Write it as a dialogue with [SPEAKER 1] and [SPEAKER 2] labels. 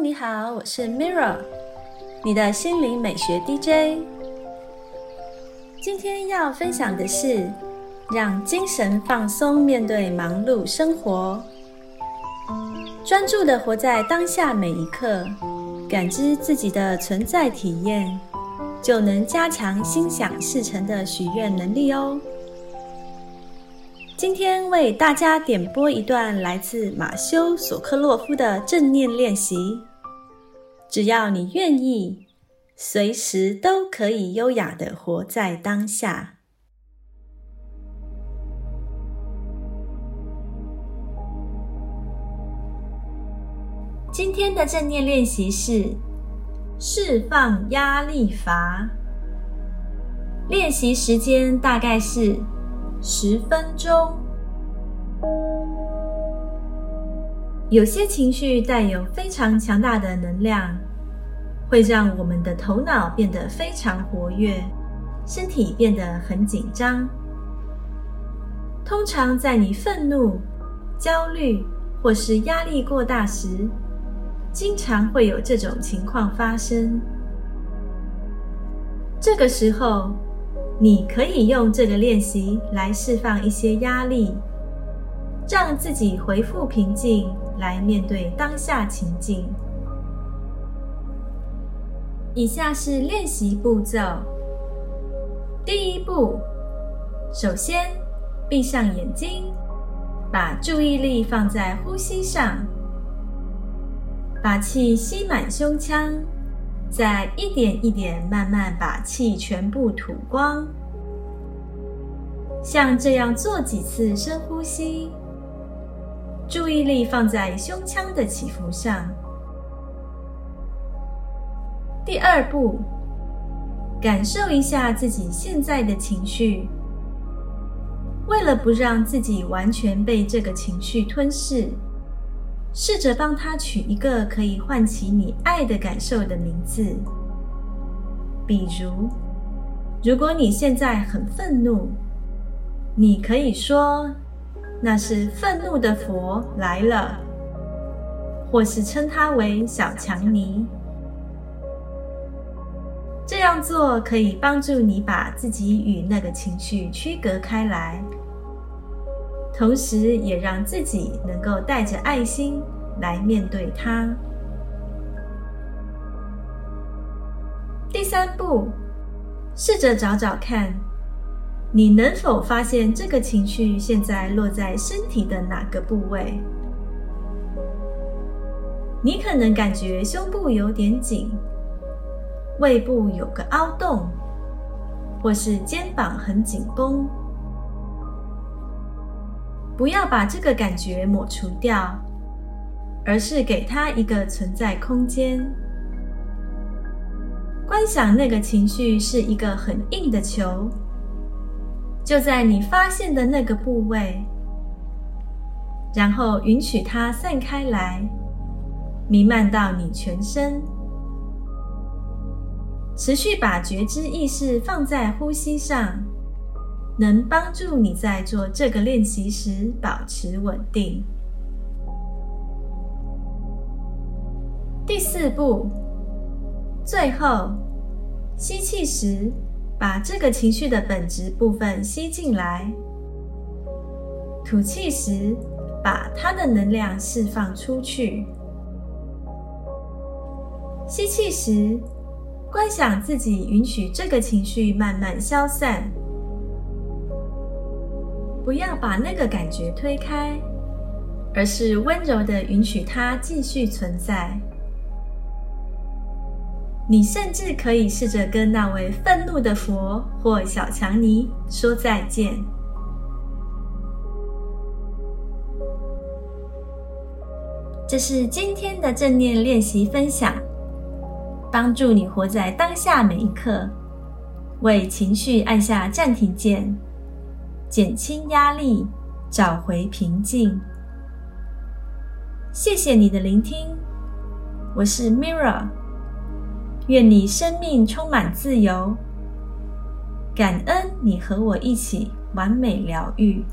[SPEAKER 1] 你好，我是 Mirra，你的心灵美学 DJ。今天要分享的是，让精神放松，面对忙碌生活，专注的活在当下每一刻，感知自己的存在体验，就能加强心想事成的许愿能力哦。今天为大家点播一段来自马修·索克洛夫的正念练习。只要你愿意，随时都可以优雅的活在当下。今天的正念练习是释放压力阀。练习时间大概是。十分钟。有些情绪带有非常强大的能量，会让我们的头脑变得非常活跃，身体变得很紧张。通常在你愤怒、焦虑或是压力过大时，经常会有这种情况发生。这个时候。你可以用这个练习来释放一些压力，让自己恢复平静，来面对当下情境。以下是练习步骤：第一步，首先闭上眼睛，把注意力放在呼吸上，把气吸满胸腔。再一点一点慢慢把气全部吐光，像这样做几次深呼吸，注意力放在胸腔的起伏上。第二步，感受一下自己现在的情绪，为了不让自己完全被这个情绪吞噬。试着帮他取一个可以唤起你爱的感受的名字，比如，如果你现在很愤怒，你可以说那是愤怒的佛来了，或是称他为小强尼。这样做可以帮助你把自己与那个情绪区隔开来。同时，也让自己能够带着爱心来面对它。第三步，试着找找看，你能否发现这个情绪现在落在身体的哪个部位？你可能感觉胸部有点紧，胃部有个凹洞，或是肩膀很紧绷。不要把这个感觉抹除掉，而是给它一个存在空间。观想那个情绪是一个很硬的球，就在你发现的那个部位，然后允许它散开来，弥漫到你全身。持续把觉知意识放在呼吸上。能帮助你在做这个练习时保持稳定。第四步，最后吸气时，把这个情绪的本质部分吸进来；吐气时，把它的能量释放出去。吸气时，观想自己允许这个情绪慢慢消散。不要把那个感觉推开，而是温柔的允许它继续存在。你甚至可以试着跟那位愤怒的佛或小强尼说再见。这是今天的正念练习分享，帮助你活在当下每一刻，为情绪按下暂停键。减轻压力，找回平静。谢谢你的聆听，我是 Mira。愿你生命充满自由，感恩你和我一起完美疗愈。